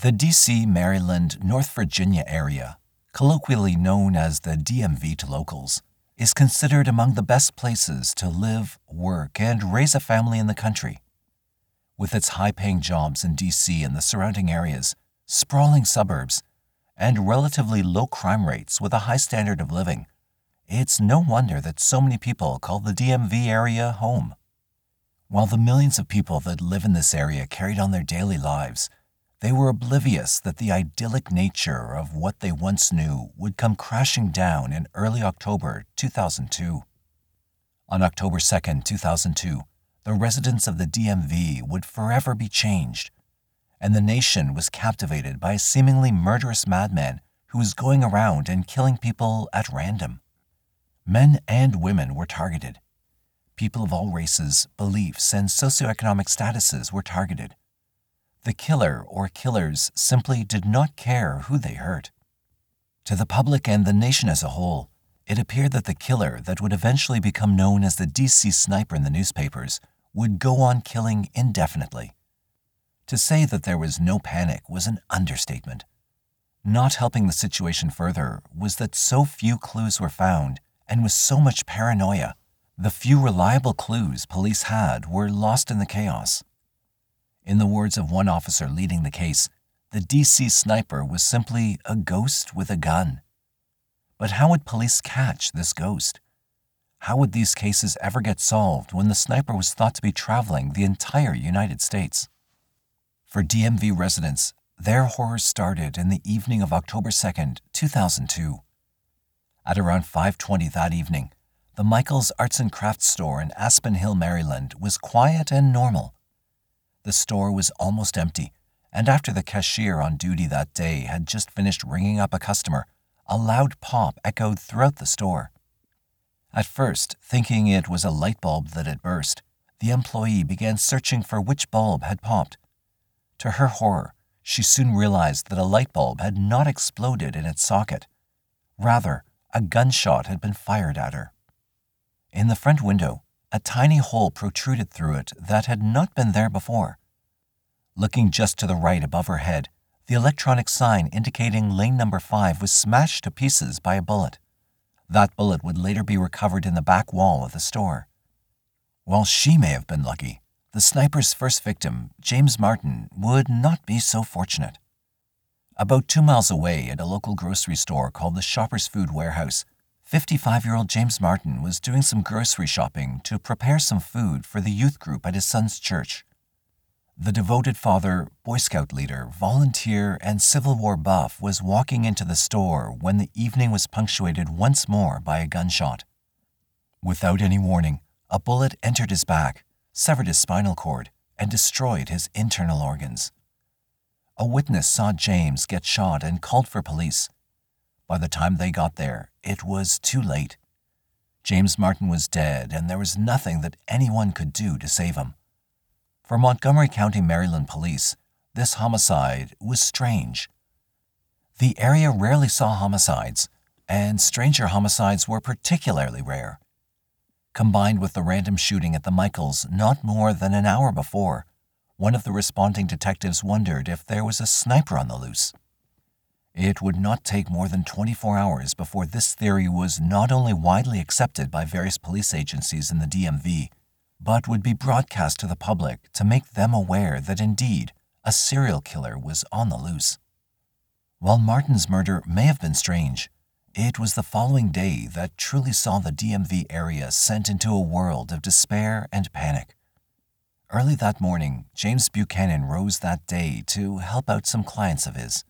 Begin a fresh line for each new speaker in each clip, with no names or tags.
The D.C., Maryland, North Virginia area, colloquially known as the DMV to locals, is considered among the best places to live, work, and raise a family in the country. With its high paying jobs in D.C. and the surrounding areas, sprawling suburbs, and relatively low crime rates with a high standard of living, it's no wonder that so many people call the DMV area home. While the millions of people that live in this area carried on their daily lives, they were oblivious that the idyllic nature of what they once knew would come crashing down in early October 2002. On October 2, 2002, the residents of the DMV would forever be changed, and the nation was captivated by a seemingly murderous madman who was going around and killing people at random. Men and women were targeted. People of all races, beliefs, and socioeconomic statuses were targeted. The killer or killers simply did not care who they hurt. To the public and the nation as a whole, it appeared that the killer that would eventually become known as the DC sniper in the newspapers would go on killing indefinitely. To say that there was no panic was an understatement. Not helping the situation further was that so few clues were found and with so much paranoia, the few reliable clues police had were lost in the chaos. In the words of one officer leading the case, the DC sniper was simply a ghost with a gun. But how would police catch this ghost? How would these cases ever get solved when the sniper was thought to be traveling the entire United States? For DMV residents, their horror started in the evening of October 2, 2002. At around 5:20 that evening, the Michaels Arts and Crafts store in Aspen Hill, Maryland was quiet and normal. The store was almost empty, and after the cashier on duty that day had just finished ringing up a customer, a loud pop echoed throughout the store. At first, thinking it was a light bulb that had burst, the employee began searching for which bulb had popped. To her horror, she soon realized that a light bulb had not exploded in its socket. Rather, a gunshot had been fired at her. In the front window, a tiny hole protruded through it that had not been there before. Looking just to the right above her head, the electronic sign indicating lane number 5 was smashed to pieces by a bullet. That bullet would later be recovered in the back wall of the store. While she may have been lucky, the sniper's first victim, James Martin, would not be so fortunate. About two miles away at a local grocery store called the Shoppers Food Warehouse, 55 year old James Martin was doing some grocery shopping to prepare some food for the youth group at his son's church. The devoted father, Boy Scout leader, volunteer, and Civil War buff was walking into the store when the evening was punctuated once more by a gunshot. Without any warning, a bullet entered his back, severed his spinal cord, and destroyed his internal organs. A witness saw James get shot and called for police. By the time they got there, it was too late. James Martin was dead, and there was nothing that anyone could do to save him. For Montgomery County, Maryland police, this homicide was strange. The area rarely saw homicides, and stranger homicides were particularly rare. Combined with the random shooting at the Michaels not more than an hour before, one of the responding detectives wondered if there was a sniper on the loose. It would not take more than 24 hours before this theory was not only widely accepted by various police agencies in the DMV, but would be broadcast to the public to make them aware that indeed a serial killer was on the loose. While Martin's murder may have been strange, it was the following day that truly saw the DMV area sent into a world of despair and panic. Early that morning, James Buchanan rose that day to help out some clients of his.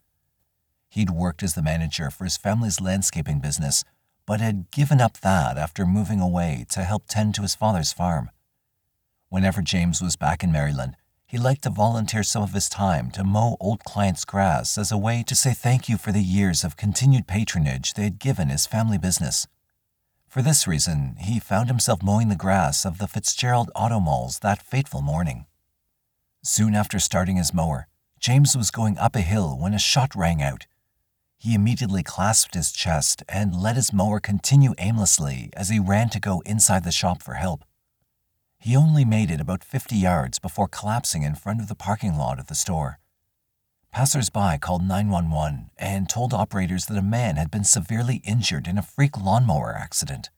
He'd worked as the manager for his family's landscaping business, but had given up that after moving away to help tend to his father's farm. Whenever James was back in Maryland, he liked to volunteer some of his time to mow old clients' grass as a way to say thank you for the years of continued patronage they had given his family business. For this reason, he found himself mowing the grass of the Fitzgerald Auto Malls that fateful morning. Soon after starting his mower, James was going up a hill when a shot rang out. He immediately clasped his chest and let his mower continue aimlessly as he ran to go inside the shop for help. He only made it about 50 yards before collapsing in front of the parking lot of the store. Passers-by called 911 and told operators that a man had been severely injured in a freak lawnmower accident.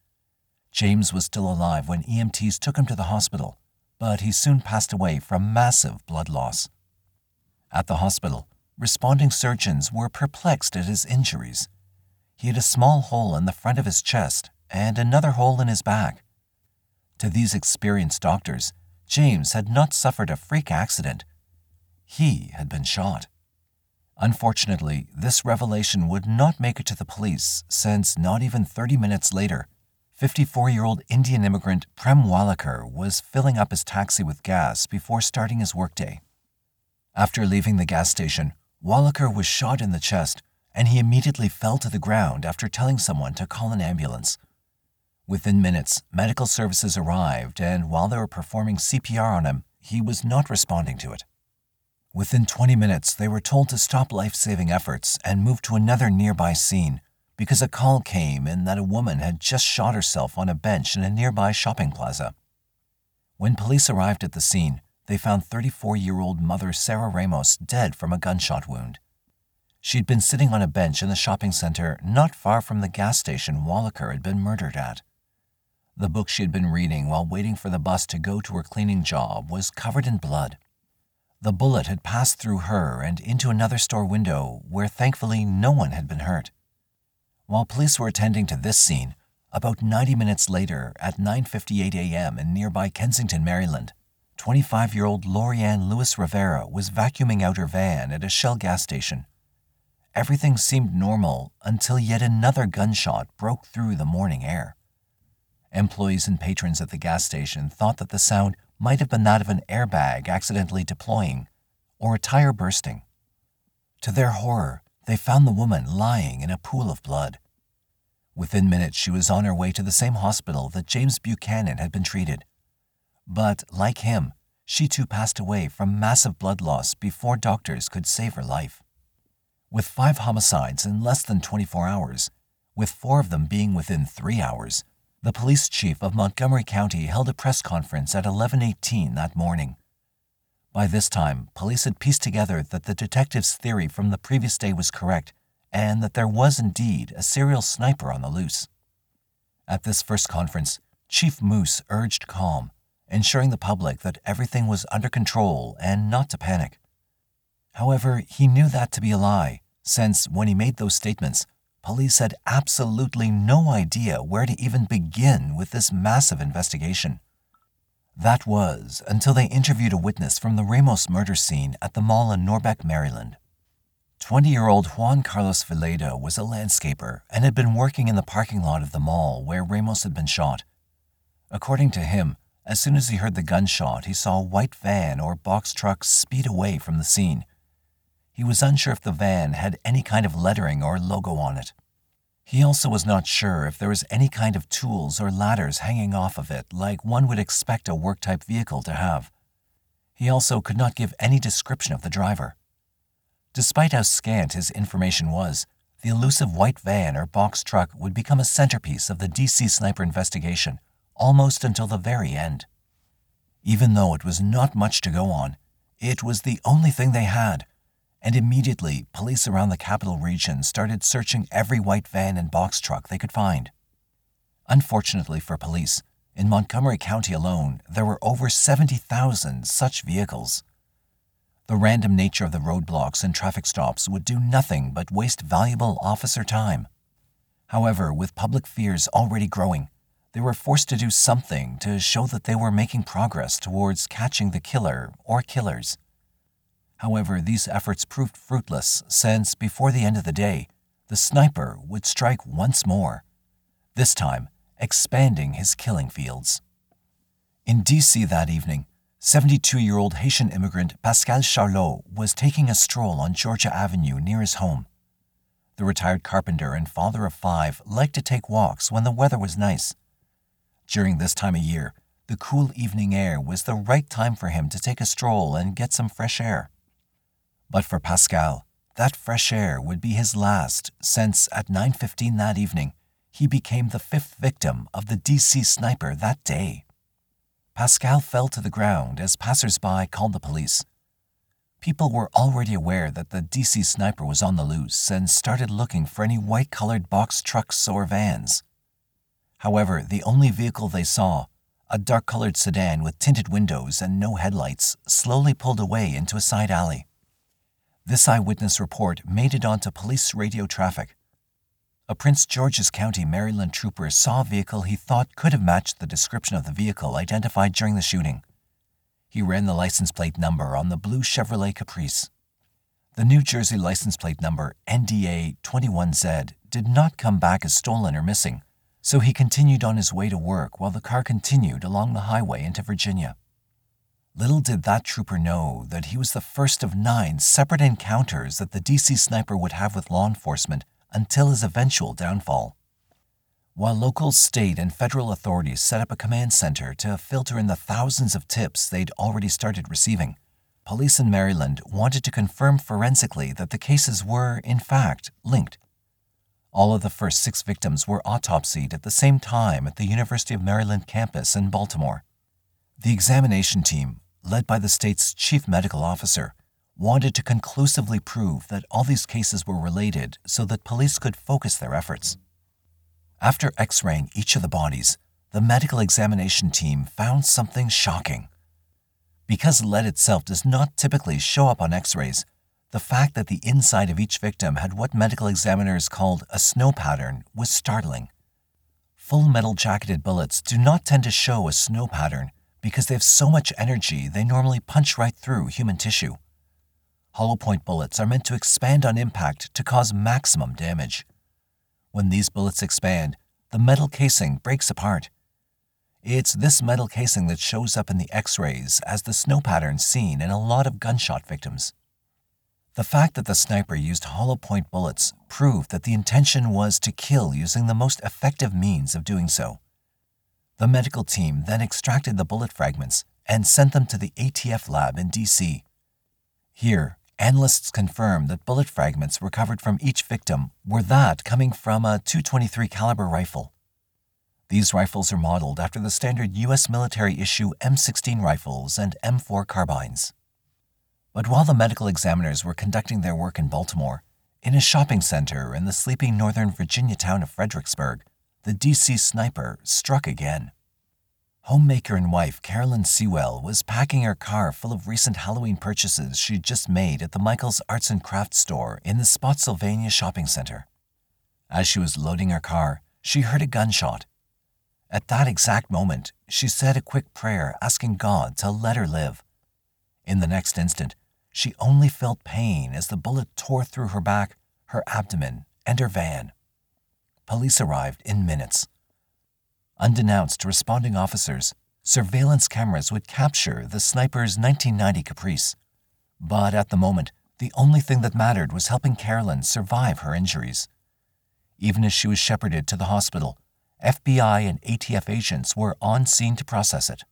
James was still alive when EMTs took him to the hospital, but he soon passed away from massive blood loss. At the hospital, responding surgeons were perplexed at his injuries. He had a small hole in the front of his chest and another hole in his back. To these experienced doctors, James had not suffered a freak accident. He had been shot. Unfortunately, this revelation would not make it to the police since not even 30 minutes later, 54 year old Indian immigrant Prem Walekar was filling up his taxi with gas before starting his workday. After leaving the gas station, Walekar was shot in the chest and he immediately fell to the ground after telling someone to call an ambulance. Within minutes, medical services arrived, and while they were performing CPR on him, he was not responding to it. Within 20 minutes, they were told to stop life saving efforts and move to another nearby scene because a call came in that a woman had just shot herself on a bench in a nearby shopping plaza. When police arrived at the scene, they found 34 year old mother Sarah Ramos dead from a gunshot wound. She'd been sitting on a bench in the shopping center not far from the gas station Walekar had been murdered at. The book she had been reading while waiting for the bus to go to her cleaning job was covered in blood. The bullet had passed through her and into another store window where thankfully no one had been hurt. While police were attending to this scene, about 90 minutes later at 9:58 a.m. in nearby Kensington, Maryland, 25-year-old Lorianne Lewis Rivera was vacuuming out her van at a Shell gas station. Everything seemed normal until yet another gunshot broke through the morning air. Employees and patrons at the gas station thought that the sound might have been that of an airbag accidentally deploying or a tire bursting. To their horror, they found the woman lying in a pool of blood. Within minutes, she was on her way to the same hospital that James Buchanan had been treated. But, like him, she too passed away from massive blood loss before doctors could save her life. With five homicides in less than 24 hours, with four of them being within three hours, the police chief of Montgomery County held a press conference at 11:18 that morning. By this time, police had pieced together that the detective's theory from the previous day was correct and that there was indeed a serial sniper on the loose. At this first conference, Chief Moose urged calm, ensuring the public that everything was under control and not to panic. However, he knew that to be a lie, since when he made those statements, police had absolutely no idea where to even begin with this massive investigation. That was until they interviewed a witness from the Ramos murder scene at the mall in Norbeck, Maryland. 20 year old Juan Carlos Villeda was a landscaper and had been working in the parking lot of the mall where Ramos had been shot. According to him, as soon as he heard the gunshot, he saw a white van or box truck speed away from the scene. He was unsure if the van had any kind of lettering or logo on it. He also was not sure if there was any kind of tools or ladders hanging off of it like one would expect a work type vehicle to have. He also could not give any description of the driver. Despite how scant his information was, the elusive white van or box truck would become a centerpiece of the DC sniper investigation almost until the very end. Even though it was not much to go on, it was the only thing they had and immediately police around the capital region started searching every white van and box truck they could find. Unfortunately for police, in Montgomery County alone, there were over 70,000 such vehicles. The random nature of the roadblocks and traffic stops would do nothing but waste valuable officer time. However, with public fears already growing, they were forced to do something to show that they were making progress towards catching the killer or killers. However, these efforts proved fruitless since, before the end of the day, the sniper would strike once more, this time expanding his killing fields. In D.C. that evening, 72 year old Haitian immigrant Pascal Charlot was taking a stroll on Georgia Avenue near his home. The retired carpenter and father of five liked to take walks when the weather was nice. During this time of year, the cool evening air was the right time for him to take a stroll and get some fresh air. But for Pascal, that fresh air would be his last, since at 9:15 that evening, he became the fifth victim of the DC sniper that day. Pascal fell to the ground as passersby called the police. people were already aware that the DC sniper was on the loose and started looking for any white colored box trucks or vans. However, the only vehicle they saw, a dark colored sedan with tinted windows and no headlights, slowly pulled away into a side alley. This eyewitness report made it onto police radio traffic. A Prince George's County, Maryland trooper saw a vehicle he thought could have matched the description of the vehicle identified during the shooting. He ran the license plate number on the blue Chevrolet Caprice. The New Jersey license plate number NDA 21Z did not come back as stolen or missing, so he continued on his way to work while the car continued along the highway into Virginia. Little did that trooper know that he was the first of nine separate encounters that the DC sniper would have with law enforcement until his eventual downfall. While local, state, and federal authorities set up a command center to filter in the thousands of tips they'd already started receiving, police in Maryland wanted to confirm forensically that the cases were, in fact, linked. All of the first six victims were autopsied at the same time at the University of Maryland campus in Baltimore. The examination team, led by the state's chief medical officer, wanted to conclusively prove that all these cases were related so that police could focus their efforts. After x raying each of the bodies, the medical examination team found something shocking. Because lead itself does not typically show up on x rays, the fact that the inside of each victim had what medical examiners called a snow pattern was startling. Full metal jacketed bullets do not tend to show a snow pattern because they have so much energy they normally punch right through human tissue. Hollow point bullets are meant to expand on impact to cause maximum damage. When these bullets expand, the metal casing breaks apart. It's this metal casing that shows up in the x rays as the snow pattern seen in a lot of gunshot victims. The fact that the sniper used hollow point bullets proved that the intention was to kill using the most effective means of doing so. The medical team then extracted the bullet fragments and sent them to the ATF lab in DC. Here, Analysts confirmed that bullet fragments recovered from each victim were that coming from a 223 caliber rifle. These rifles are modeled after the standard US military issue M16 rifles and M4 carbines. But while the medical examiners were conducting their work in Baltimore, in a shopping center in the sleeping northern Virginia town of Fredericksburg, the DC sniper struck again. Homemaker and wife Carolyn Sewell was packing her car full of recent Halloween purchases she'd just made at the Michaels Arts and Crafts store in the Spotsylvania shopping center. As she was loading her car, she heard a gunshot. At that exact moment, she said a quick prayer asking God to let her live. In the next instant, she only felt pain as the bullet tore through her back, her abdomen, and her van. Police arrived in minutes. Undenounced to responding officers, surveillance cameras would capture the sniper's 1990 Caprice. But at the moment, the only thing that mattered was helping Carolyn survive her injuries. Even as she was shepherded to the hospital, FBI and ATF agents were on scene to process it.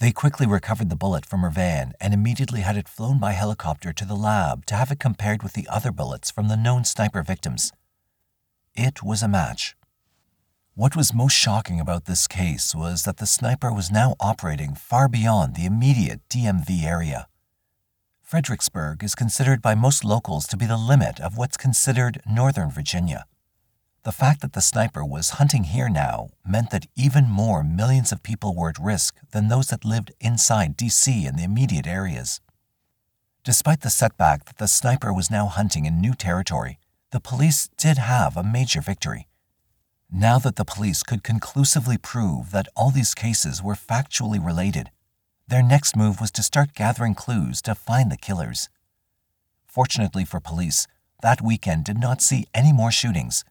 They quickly recovered the bullet from her van and immediately had it flown by helicopter to the lab to have it compared with the other bullets from the known sniper victims. It was a match. What was most shocking about this case was that the sniper was now operating far beyond the immediate DMV area. Fredericksburg is considered by most locals to be the limit of what's considered Northern Virginia. The fact that the sniper was hunting here now meant that even more millions of people were at risk than those that lived inside DC and the immediate areas. Despite the setback that the sniper was now hunting in new territory, the police did have a major victory. Now that the police could conclusively prove that all these cases were factually related, their next move was to start gathering clues to find the killers. Fortunately for police, that weekend did not see any more shootings,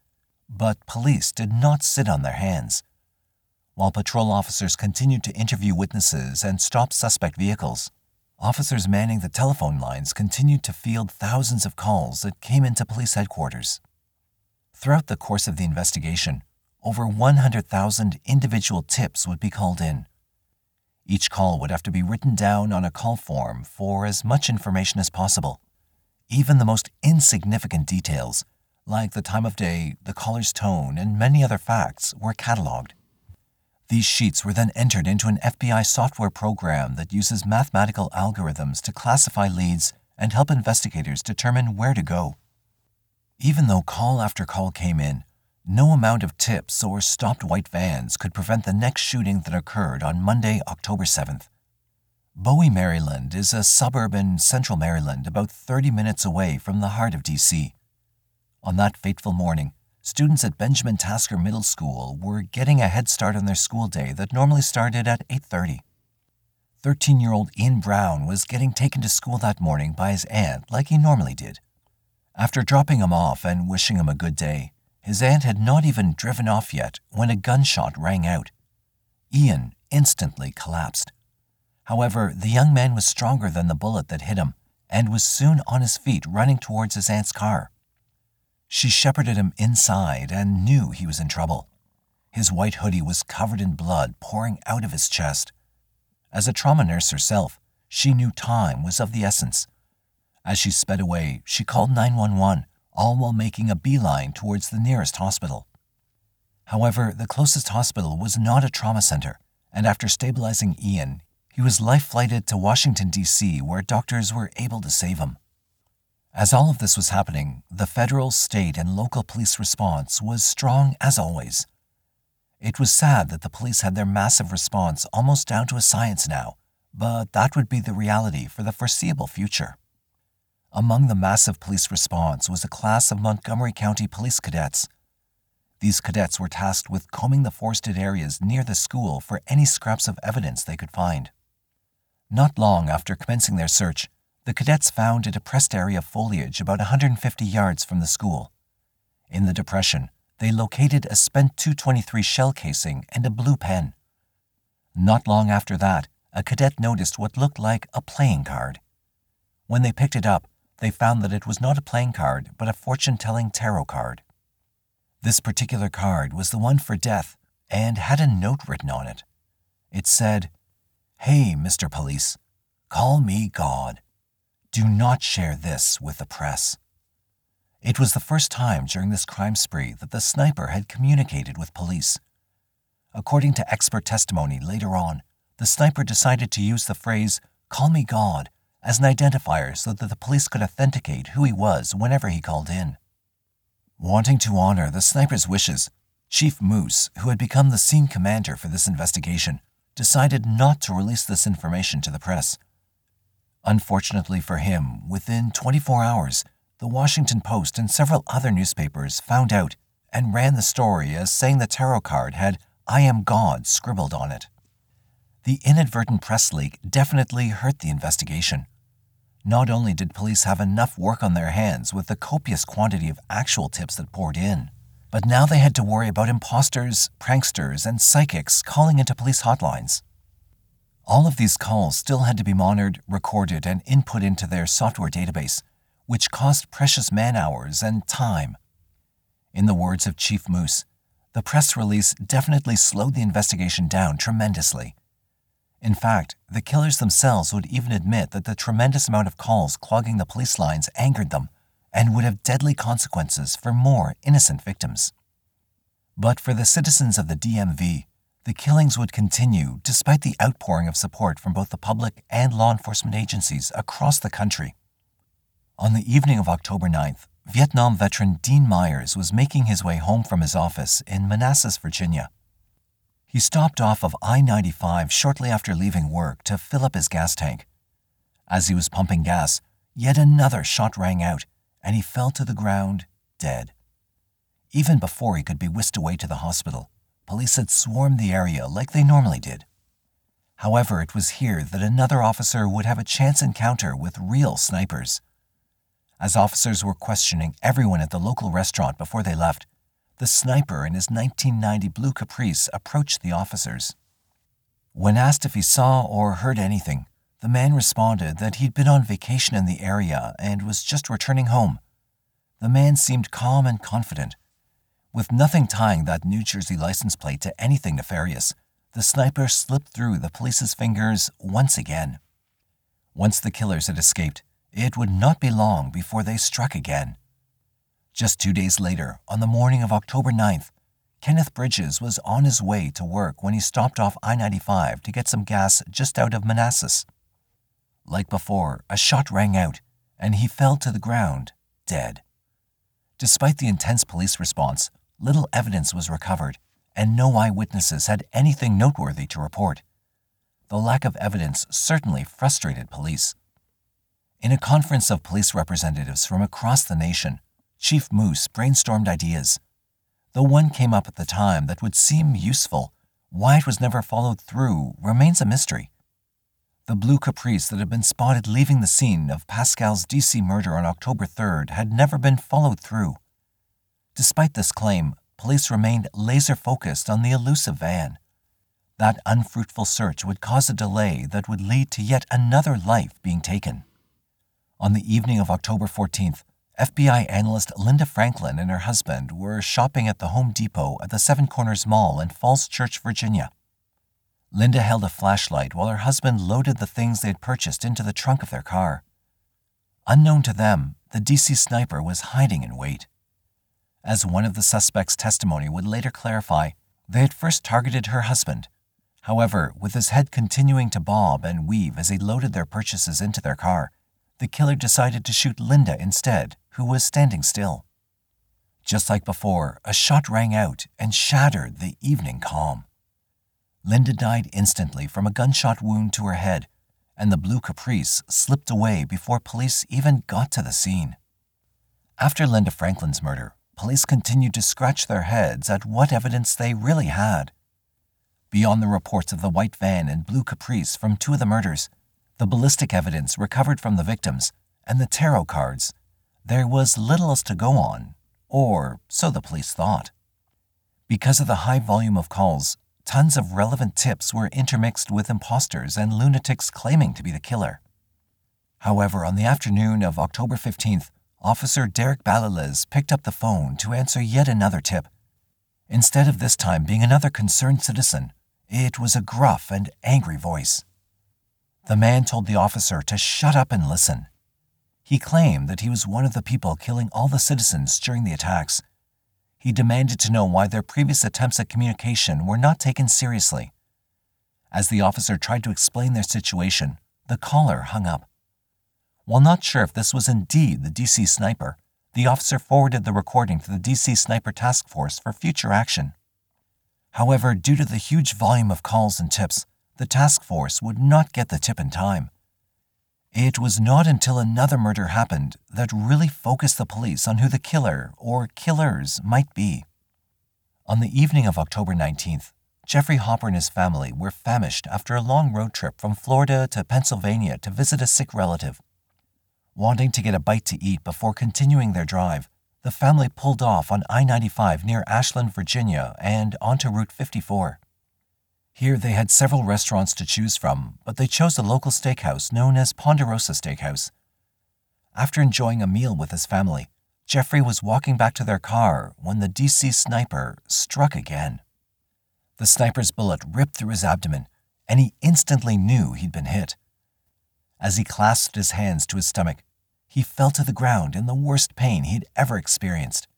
but police did not sit on their hands. While patrol officers continued to interview witnesses and stop suspect vehicles, officers manning the telephone lines continued to field thousands of calls that came into police headquarters. Throughout the course of the investigation, over 100,000 individual tips would be called in. Each call would have to be written down on a call form for as much information as possible. Even the most insignificant details, like the time of day, the caller's tone, and many other facts, were cataloged. These sheets were then entered into an FBI software program that uses mathematical algorithms to classify leads and help investigators determine where to go. Even though call after call came in, no amount of tips or stopped white vans could prevent the next shooting that occurred on Monday, October 7th. Bowie, Maryland is a suburb in central Maryland about 30 minutes away from the heart of D.C. On that fateful morning, students at Benjamin Tasker Middle School were getting a head start on their school day that normally started at 8:30. 13-year-old Ian Brown was getting taken to school that morning by his aunt like he normally did. After dropping him off and wishing him a good day, his aunt had not even driven off yet when a gunshot rang out. Ian instantly collapsed. However, the young man was stronger than the bullet that hit him and was soon on his feet running towards his aunt's car. She shepherded him inside and knew he was in trouble. His white hoodie was covered in blood pouring out of his chest. As a trauma nurse herself, she knew time was of the essence. As she sped away, she called 911 all while making a beeline towards the nearest hospital. However, the closest hospital was not a trauma center, and after stabilizing Ian, he was life flighted to Washington, D.C., where doctors were able to save him. As all of this was happening, the federal, state, and local police response was strong as always. It was sad that the police had their massive response almost down to a science now, but that would be the reality for the foreseeable future. Among the massive police response was a class of Montgomery County police cadets. These cadets were tasked with combing the forested areas near the school for any scraps of evidence they could find. Not long after commencing their search, the cadets found a depressed area of foliage about 150 yards from the school. In the depression, they located a spent 223 shell casing and a blue pen. Not long after that, a cadet noticed what looked like a playing card. When they picked it up, they found that it was not a playing card, but a fortune telling tarot card. This particular card was the one for death and had a note written on it. It said, Hey, Mr. Police, call me God. Do not share this with the press. It was the first time during this crime spree that the sniper had communicated with police. According to expert testimony later on, the sniper decided to use the phrase, Call me God, as an identifier so that the police could authenticate who he was whenever he called in. Wanting to honor the sniper's wishes, Chief Moose, who had become the scene commander for this investigation, decided not to release this information to the press. Unfortunately for him, within 24 hours, the Washington Post and several other newspapers found out and ran the story as saying the tarot card had I am God scribbled on it. The inadvertent press leak definitely hurt the investigation. Not only did police have enough work on their hands with the copious quantity of actual tips that poured in, but now they had to worry about imposters, pranksters, and psychics calling into police hotlines. All of these calls still had to be monitored, recorded, and input into their software database, which cost precious man hours and time. In the words of Chief Moose, the press release definitely slowed the investigation down tremendously. In fact, the killers themselves would even admit that the tremendous amount of calls clogging the police lines angered them and would have deadly consequences for more innocent victims. But for the citizens of the DMV, the killings would continue despite the outpouring of support from both the public and law enforcement agencies across the country. On the evening of October 9th, Vietnam veteran Dean Myers was making his way home from his office in Manassas, Virginia. He stopped off of I 95 shortly after leaving work to fill up his gas tank. As he was pumping gas, yet another shot rang out, and he fell to the ground, dead. Even before he could be whisked away to the hospital, police had swarmed the area like they normally did. However, it was here that another officer would have a chance encounter with real snipers. As officers were questioning everyone at the local restaurant before they left, the sniper in his 1990 blue Caprice approached the officers. When asked if he saw or heard anything, the man responded that he'd been on vacation in the area and was just returning home. The man seemed calm and confident. With nothing tying that New Jersey license plate to anything nefarious, the sniper slipped through the police's fingers once again. Once the killers had escaped, it would not be long before they struck again. Just two days later, on the morning of October 9th, Kenneth Bridges was on his way to work when he stopped off I 95 to get some gas just out of Manassas. Like before, a shot rang out, and he fell to the ground, dead. Despite the intense police response, little evidence was recovered, and no eyewitnesses had anything noteworthy to report. The lack of evidence certainly frustrated police. In a conference of police representatives from across the nation, Chief Moose brainstormed ideas. Though one came up at the time that would seem useful, why it was never followed through remains a mystery. The blue caprice that had been spotted leaving the scene of Pascal's DC murder on October 3rd had never been followed through. Despite this claim, police remained laser focused on the elusive van. That unfruitful search would cause a delay that would lead to yet another life being taken. On the evening of October 14th, FBI analyst Linda Franklin and her husband were shopping at the Home Depot at the Seven Corners Mall in Falls Church, Virginia. Linda held a flashlight while her husband loaded the things they had purchased into the trunk of their car. Unknown to them, the DC sniper was hiding in wait. As one of the suspect's testimony would later clarify, they had first targeted her husband. However, with his head continuing to bob and weave as he loaded their purchases into their car, the killer decided to shoot Linda instead, who was standing still. Just like before, a shot rang out and shattered the evening calm. Linda died instantly from a gunshot wound to her head, and the blue caprice slipped away before police even got to the scene. After Linda Franklin's murder, police continued to scratch their heads at what evidence they really had. Beyond the reports of the white van and blue caprice from two of the murders, the ballistic evidence recovered from the victims, and the tarot cards, there was little else to go on, or so the police thought. Because of the high volume of calls, tons of relevant tips were intermixed with imposters and lunatics claiming to be the killer. However, on the afternoon of October 15th, Officer Derek Baliles picked up the phone to answer yet another tip. Instead of this time being another concerned citizen, it was a gruff and angry voice. The man told the officer to shut up and listen. He claimed that he was one of the people killing all the citizens during the attacks. He demanded to know why their previous attempts at communication were not taken seriously. As the officer tried to explain their situation, the caller hung up. While not sure if this was indeed the DC sniper, the officer forwarded the recording to the DC Sniper Task Force for future action. However, due to the huge volume of calls and tips, the task force would not get the tip in time. It was not until another murder happened that really focused the police on who the killer or killers might be. On the evening of October 19th, Jeffrey Hopper and his family were famished after a long road trip from Florida to Pennsylvania to visit a sick relative. Wanting to get a bite to eat before continuing their drive, the family pulled off on I 95 near Ashland, Virginia, and onto Route 54. Here they had several restaurants to choose from, but they chose a local steakhouse known as Ponderosa Steakhouse. After enjoying a meal with his family, Jeffrey was walking back to their car when the DC sniper struck again. The sniper's bullet ripped through his abdomen, and he instantly knew he'd been hit. As he clasped his hands to his stomach, he fell to the ground in the worst pain he'd ever experienced.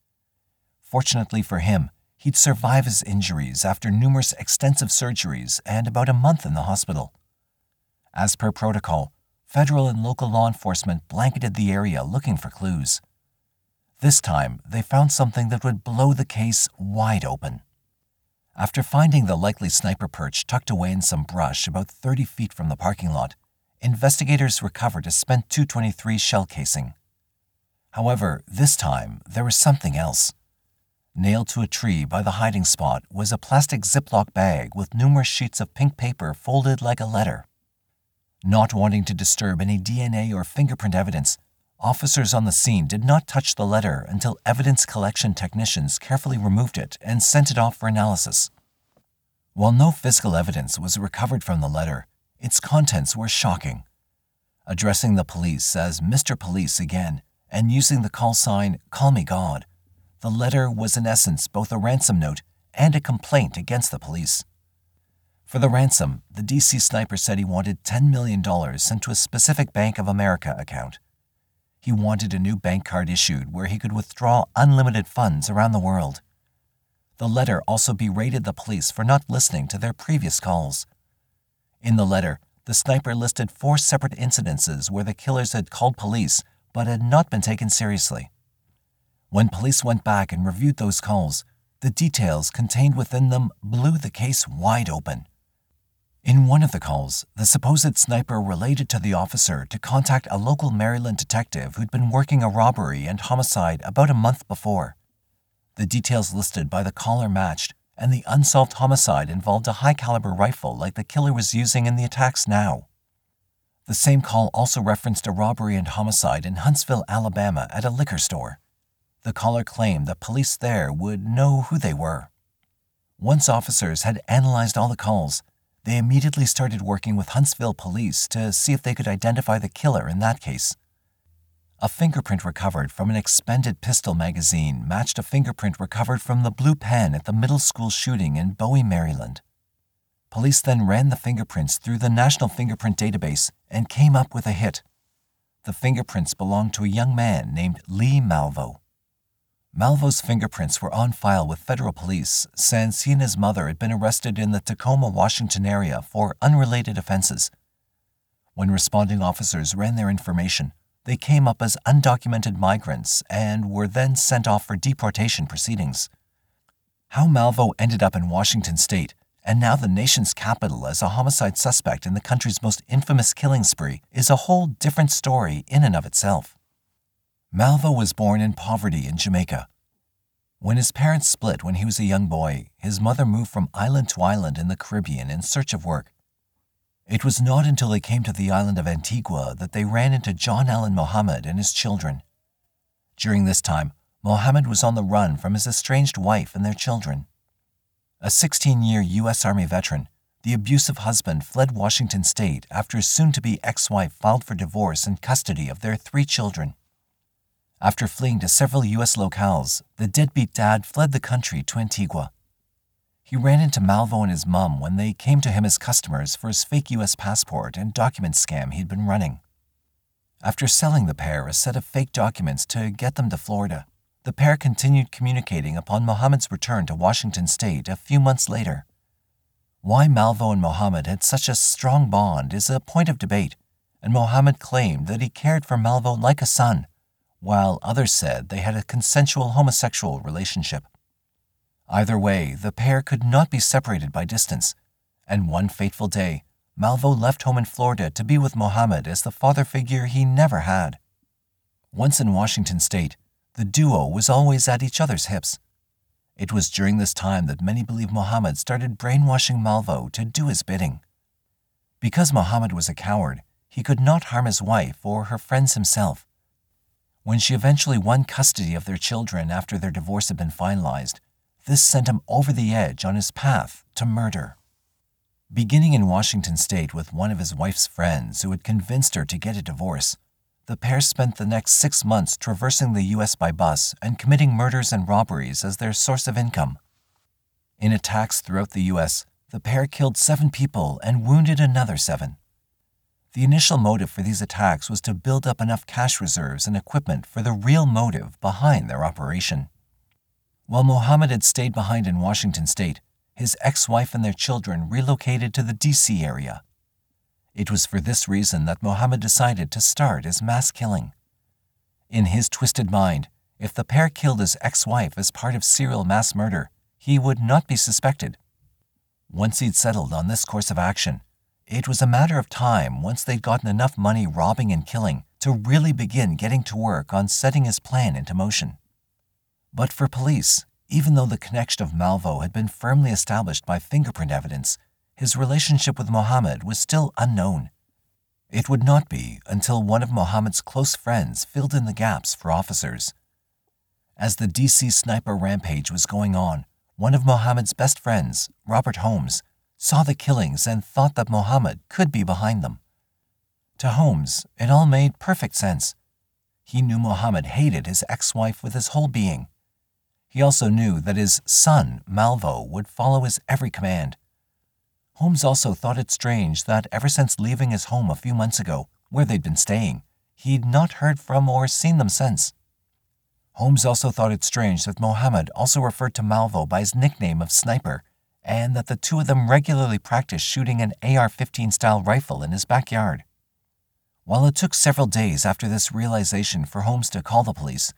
Fortunately for him, He'd survive his injuries after numerous extensive surgeries and about a month in the hospital. As per protocol, federal and local law enforcement blanketed the area looking for clues. This time, they found something that would blow the case wide open. After finding the likely sniper perch tucked away in some brush about 30 feet from the parking lot, investigators recovered a spent 223 shell casing. However, this time there was something else. Nailed to a tree by the hiding spot was a plastic Ziploc bag with numerous sheets of pink paper folded like a letter. Not wanting to disturb any DNA or fingerprint evidence, officers on the scene did not touch the letter until evidence collection technicians carefully removed it and sent it off for analysis. While no physical evidence was recovered from the letter, its contents were shocking. Addressing the police as Mr. Police again and using the call sign Call Me God, the letter was in essence both a ransom note and a complaint against the police. For the ransom, the DC sniper said he wanted $10 million sent to a specific Bank of America account. He wanted a new bank card issued where he could withdraw unlimited funds around the world. The letter also berated the police for not listening to their previous calls. In the letter, the sniper listed four separate incidences where the killers had called police but had not been taken seriously. When police went back and reviewed those calls, the details contained within them blew the case wide open. In one of the calls, the supposed sniper related to the officer to contact a local Maryland detective who'd been working a robbery and homicide about a month before. The details listed by the caller matched, and the unsolved homicide involved a high caliber rifle like the killer was using in the attacks now. The same call also referenced a robbery and homicide in Huntsville, Alabama at a liquor store. The caller claimed the police there would know who they were. Once officers had analyzed all the calls, they immediately started working with Huntsville police to see if they could identify the killer in that case. A fingerprint recovered from an expended pistol magazine matched a fingerprint recovered from the blue pen at the middle school shooting in Bowie, Maryland. Police then ran the fingerprints through the National Fingerprint Database and came up with a hit. The fingerprints belonged to a young man named Lee Malvo. Malvo's fingerprints were on file with federal police since he and his mother had been arrested in the Tacoma, Washington area for unrelated offenses. When responding officers ran their information, they came up as undocumented migrants and were then sent off for deportation proceedings. How Malvo ended up in Washington state and now the nation's capital as a homicide suspect in the country's most infamous killing spree is a whole different story in and of itself. Malvo was born in poverty in Jamaica. When his parents split when he was a young boy, his mother moved from island to island in the Caribbean in search of work. It was not until they came to the island of Antigua that they ran into John Allen Muhammad and his children. During this time, Muhammad was on the run from his estranged wife and their children. A 16 year U.S. Army veteran, the abusive husband fled Washington state after his soon to be ex wife filed for divorce and custody of their three children. After fleeing to several U.S. locales, the deadbeat dad fled the country to Antigua. He ran into Malvo and his mum when they came to him as customers for his fake U.S. passport and document scam he'd been running. After selling the pair a set of fake documents to get them to Florida, the pair continued communicating upon Muhammad's return to Washington state a few months later. Why Malvo and Muhammad had such a strong bond is a point of debate, and Muhammad claimed that he cared for Malvo like a son while others said they had a consensual homosexual relationship. Either way, the pair could not be separated by distance, and one fateful day, Malvo left home in Florida to be with Muhammad as the father figure he never had. Once in Washington state, the duo was always at each other's hips. It was during this time that many believe Muhammad started brainwashing Malvo to do his bidding. Because Muhammad was a coward, he could not harm his wife or her friends himself, when she eventually won custody of their children after their divorce had been finalized, this sent him over the edge on his path to murder. Beginning in Washington state with one of his wife's friends who had convinced her to get a divorce, the pair spent the next six months traversing the U.S. by bus and committing murders and robberies as their source of income. In attacks throughout the U.S., the pair killed seven people and wounded another seven. The initial motive for these attacks was to build up enough cash reserves and equipment for the real motive behind their operation. While Muhammad had stayed behind in Washington state, his ex wife and their children relocated to the D.C. area. It was for this reason that Muhammad decided to start his mass killing. In his twisted mind, if the pair killed his ex wife as part of serial mass murder, he would not be suspected. Once he'd settled on this course of action, it was a matter of time once they'd gotten enough money robbing and killing to really begin getting to work on setting his plan into motion. But for police, even though the connection of Malvo had been firmly established by fingerprint evidence, his relationship with Muhammad was still unknown. It would not be until one of Muhammad's close friends filled in the gaps for officers. As the DC sniper rampage was going on, one of Muhammad's best friends, Robert Holmes, saw the killings and thought that Muhammad could be behind them. To Holmes, it all made perfect sense. He knew Muhammad hated his ex wife with his whole being. He also knew that his son, Malvo, would follow his every command. Holmes also thought it strange that ever since leaving his home a few months ago, where they'd been staying, he'd not heard from or seen them since. Holmes also thought it strange that Muhammad also referred to Malvo by his nickname of Sniper and that the two of them regularly practiced shooting an AR 15 style rifle in his backyard. while it took several days after this realization for Holmes to call the police,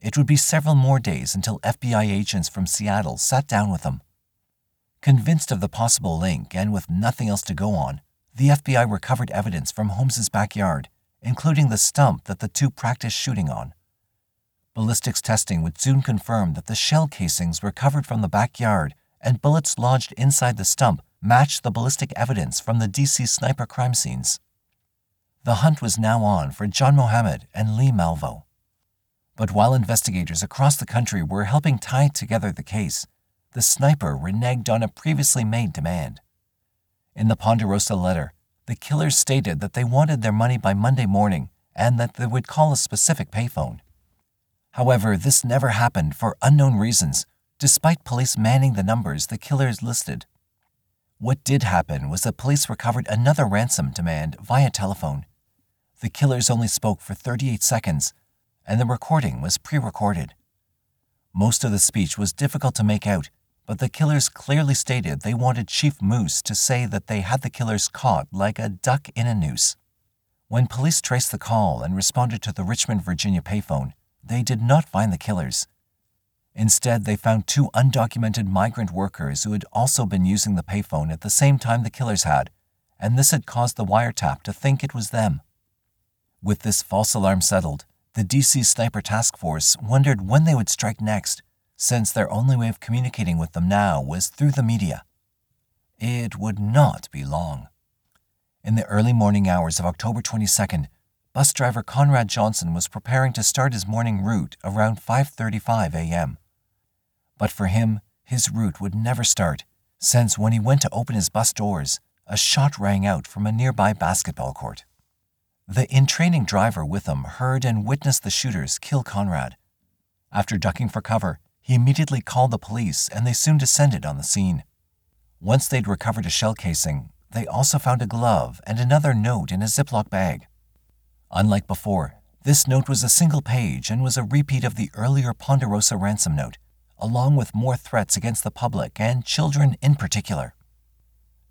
it would be several more days until FBI agents from Seattle sat down with him. Convinced of the possible link and with nothing else to go on, the FBI recovered evidence from Holmes's backyard, including the stump that the two practiced shooting on. Ballistics testing would soon confirm that the shell casings recovered from the backyard and bullets lodged inside the stump matched the ballistic evidence from the DC sniper crime scenes. The hunt was now on for John Muhammad and Lee Malvo. But while investigators across the country were helping tie together the case, the sniper reneged on a previously made demand. In the Ponderosa letter, the killers stated that they wanted their money by Monday morning and that they would call a specific payphone. However, this never happened for unknown reasons, despite police manning the numbers the killers listed. What did happen was that police recovered another ransom demand via telephone. The killers only spoke for 38 seconds and the recording was pre recorded. Most of the speech was difficult to make out, but the killers clearly stated they wanted Chief Moose to say that they had the killers caught like a duck in a noose. When police traced the call and responded to the Richmond, Virginia payphone, they did not find the killers. Instead, they found two undocumented migrant workers who had also been using the payphone at the same time the killers had, and this had caused the wiretap to think it was them. With this false alarm settled, the DC Sniper Task Force wondered when they would strike next, since their only way of communicating with them now was through the media. It would not be long. In the early morning hours of October 22nd, bus driver Conrad Johnson was preparing to start his morning route around 5:35 a.m. But for him, his route would never start, since when he went to open his bus doors, a shot rang out from a nearby basketball court. The in training driver with him heard and witnessed the shooters kill Conrad. After ducking for cover, he immediately called the police and they soon descended on the scene. Once they'd recovered a shell casing, they also found a glove and another note in a Ziploc bag. Unlike before, this note was a single page and was a repeat of the earlier Ponderosa ransom note, along with more threats against the public and children in particular.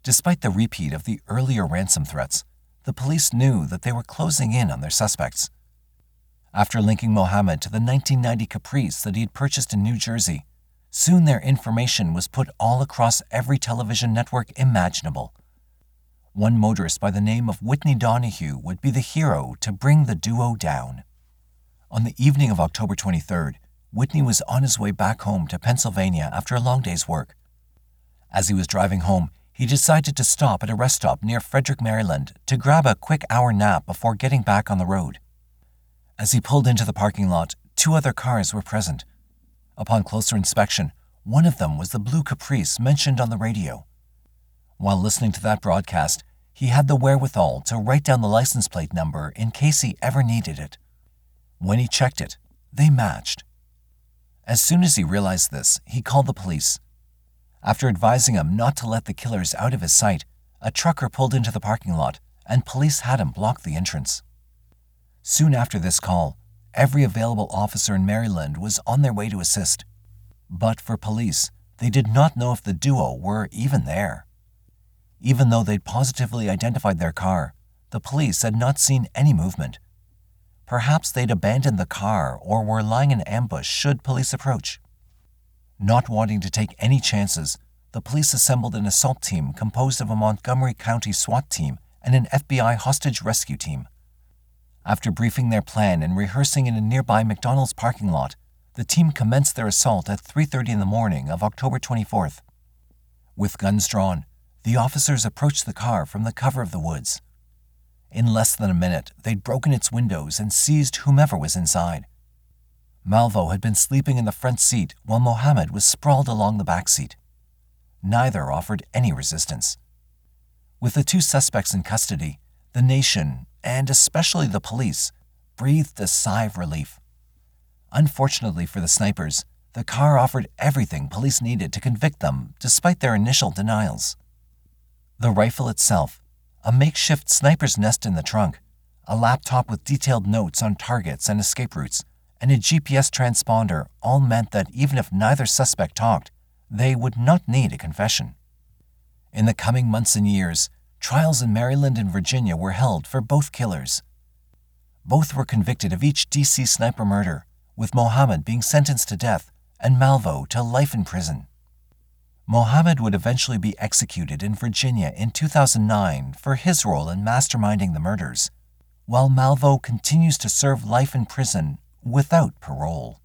Despite the repeat of the earlier ransom threats, the police knew that they were closing in on their suspects. After linking Muhammad to the 1990 Caprice that he had purchased in New Jersey, soon their information was put all across every television network imaginable. One motorist by the name of Whitney Donahue would be the hero to bring the duo down. On the evening of October 23rd, Whitney was on his way back home to Pennsylvania after a long day's work. As he was driving home, he decided to stop at a rest stop near Frederick, Maryland to grab a quick hour nap before getting back on the road. As he pulled into the parking lot, two other cars were present. Upon closer inspection, one of them was the blue Caprice mentioned on the radio. While listening to that broadcast, he had the wherewithal to write down the license plate number in case he ever needed it. When he checked it, they matched. As soon as he realized this, he called the police. After advising him not to let the killers out of his sight, a trucker pulled into the parking lot and police had him block the entrance. Soon after this call, every available officer in Maryland was on their way to assist. But for police, they did not know if the duo were even there. Even though they'd positively identified their car, the police had not seen any movement. Perhaps they'd abandoned the car or were lying in ambush should police approach. Not wanting to take any chances, the police assembled an assault team composed of a Montgomery County SWAT team and an FBI hostage rescue team. After briefing their plan and rehearsing in a nearby McDonald's parking lot, the team commenced their assault at 3:30 in the morning of October 24th. With guns drawn, the officers approached the car from the cover of the woods. In less than a minute, they'd broken its windows and seized whomever was inside. Malvo had been sleeping in the front seat while Muhammad was sprawled along the back seat. Neither offered any resistance. With the two suspects in custody, the nation, and especially the police, breathed a sigh of relief. Unfortunately for the snipers, the car offered everything police needed to convict them despite their initial denials. The rifle itself, a makeshift sniper's nest in the trunk, a laptop with detailed notes on targets and escape routes, and a GPS transponder all meant that even if neither suspect talked, they would not need a confession. In the coming months and years, trials in Maryland and Virginia were held for both killers, Both were convicted of each DC sniper murder, with Muhammad being sentenced to death and Malvo to life in prison. Muhammad would eventually be executed in Virginia in 2009 for his role in masterminding the murders, while Malvo continues to serve life in prison without parole.